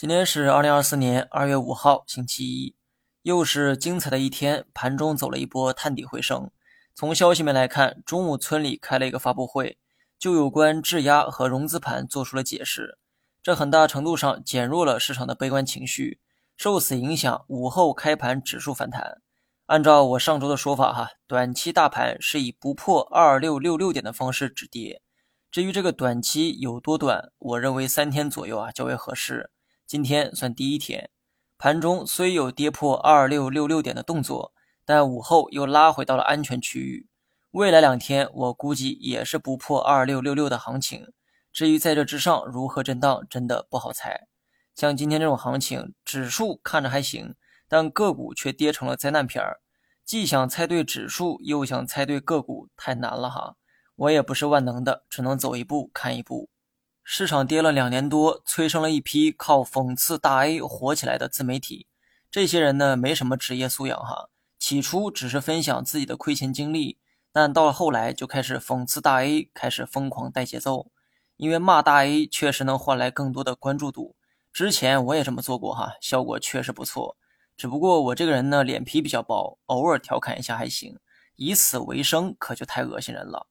今天是二零二四年二月五号，星期一，又是精彩的一天。盘中走了一波探底回升。从消息面来看，中午村里开了一个发布会，就有关质押和融资盘做出了解释。这很大程度上减弱了市场的悲观情绪。受此影响，午后开盘指数反弹。按照我上周的说法，哈，短期大盘是以不破二六六六点的方式止跌。至于这个短期有多短，我认为三天左右啊较为合适。今天算第一天，盘中虽有跌破二六六六点的动作，但午后又拉回到了安全区域。未来两天，我估计也是不破二六六六的行情。至于在这之上如何震荡，真的不好猜。像今天这种行情，指数看着还行，但个股却跌成了灾难片儿。既想猜对指数，又想猜对个股，太难了哈。我也不是万能的，只能走一步看一步。市场跌了两年多，催生了一批靠讽刺大 A 火起来的自媒体。这些人呢，没什么职业素养哈。起初只是分享自己的亏钱经历，但到了后来就开始讽刺大 A，开始疯狂带节奏。因为骂大 A 确实能换来更多的关注度。之前我也这么做过哈，效果确实不错。只不过我这个人呢，脸皮比较薄，偶尔调侃一下还行，以此为生可就太恶心人了。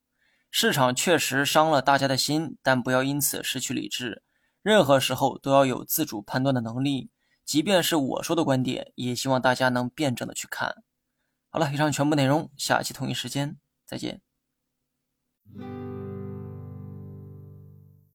市场确实伤了大家的心，但不要因此失去理智。任何时候都要有自主判断的能力，即便是我说的观点，也希望大家能辩证的去看。好了，以上全部内容，下期同一时间再见。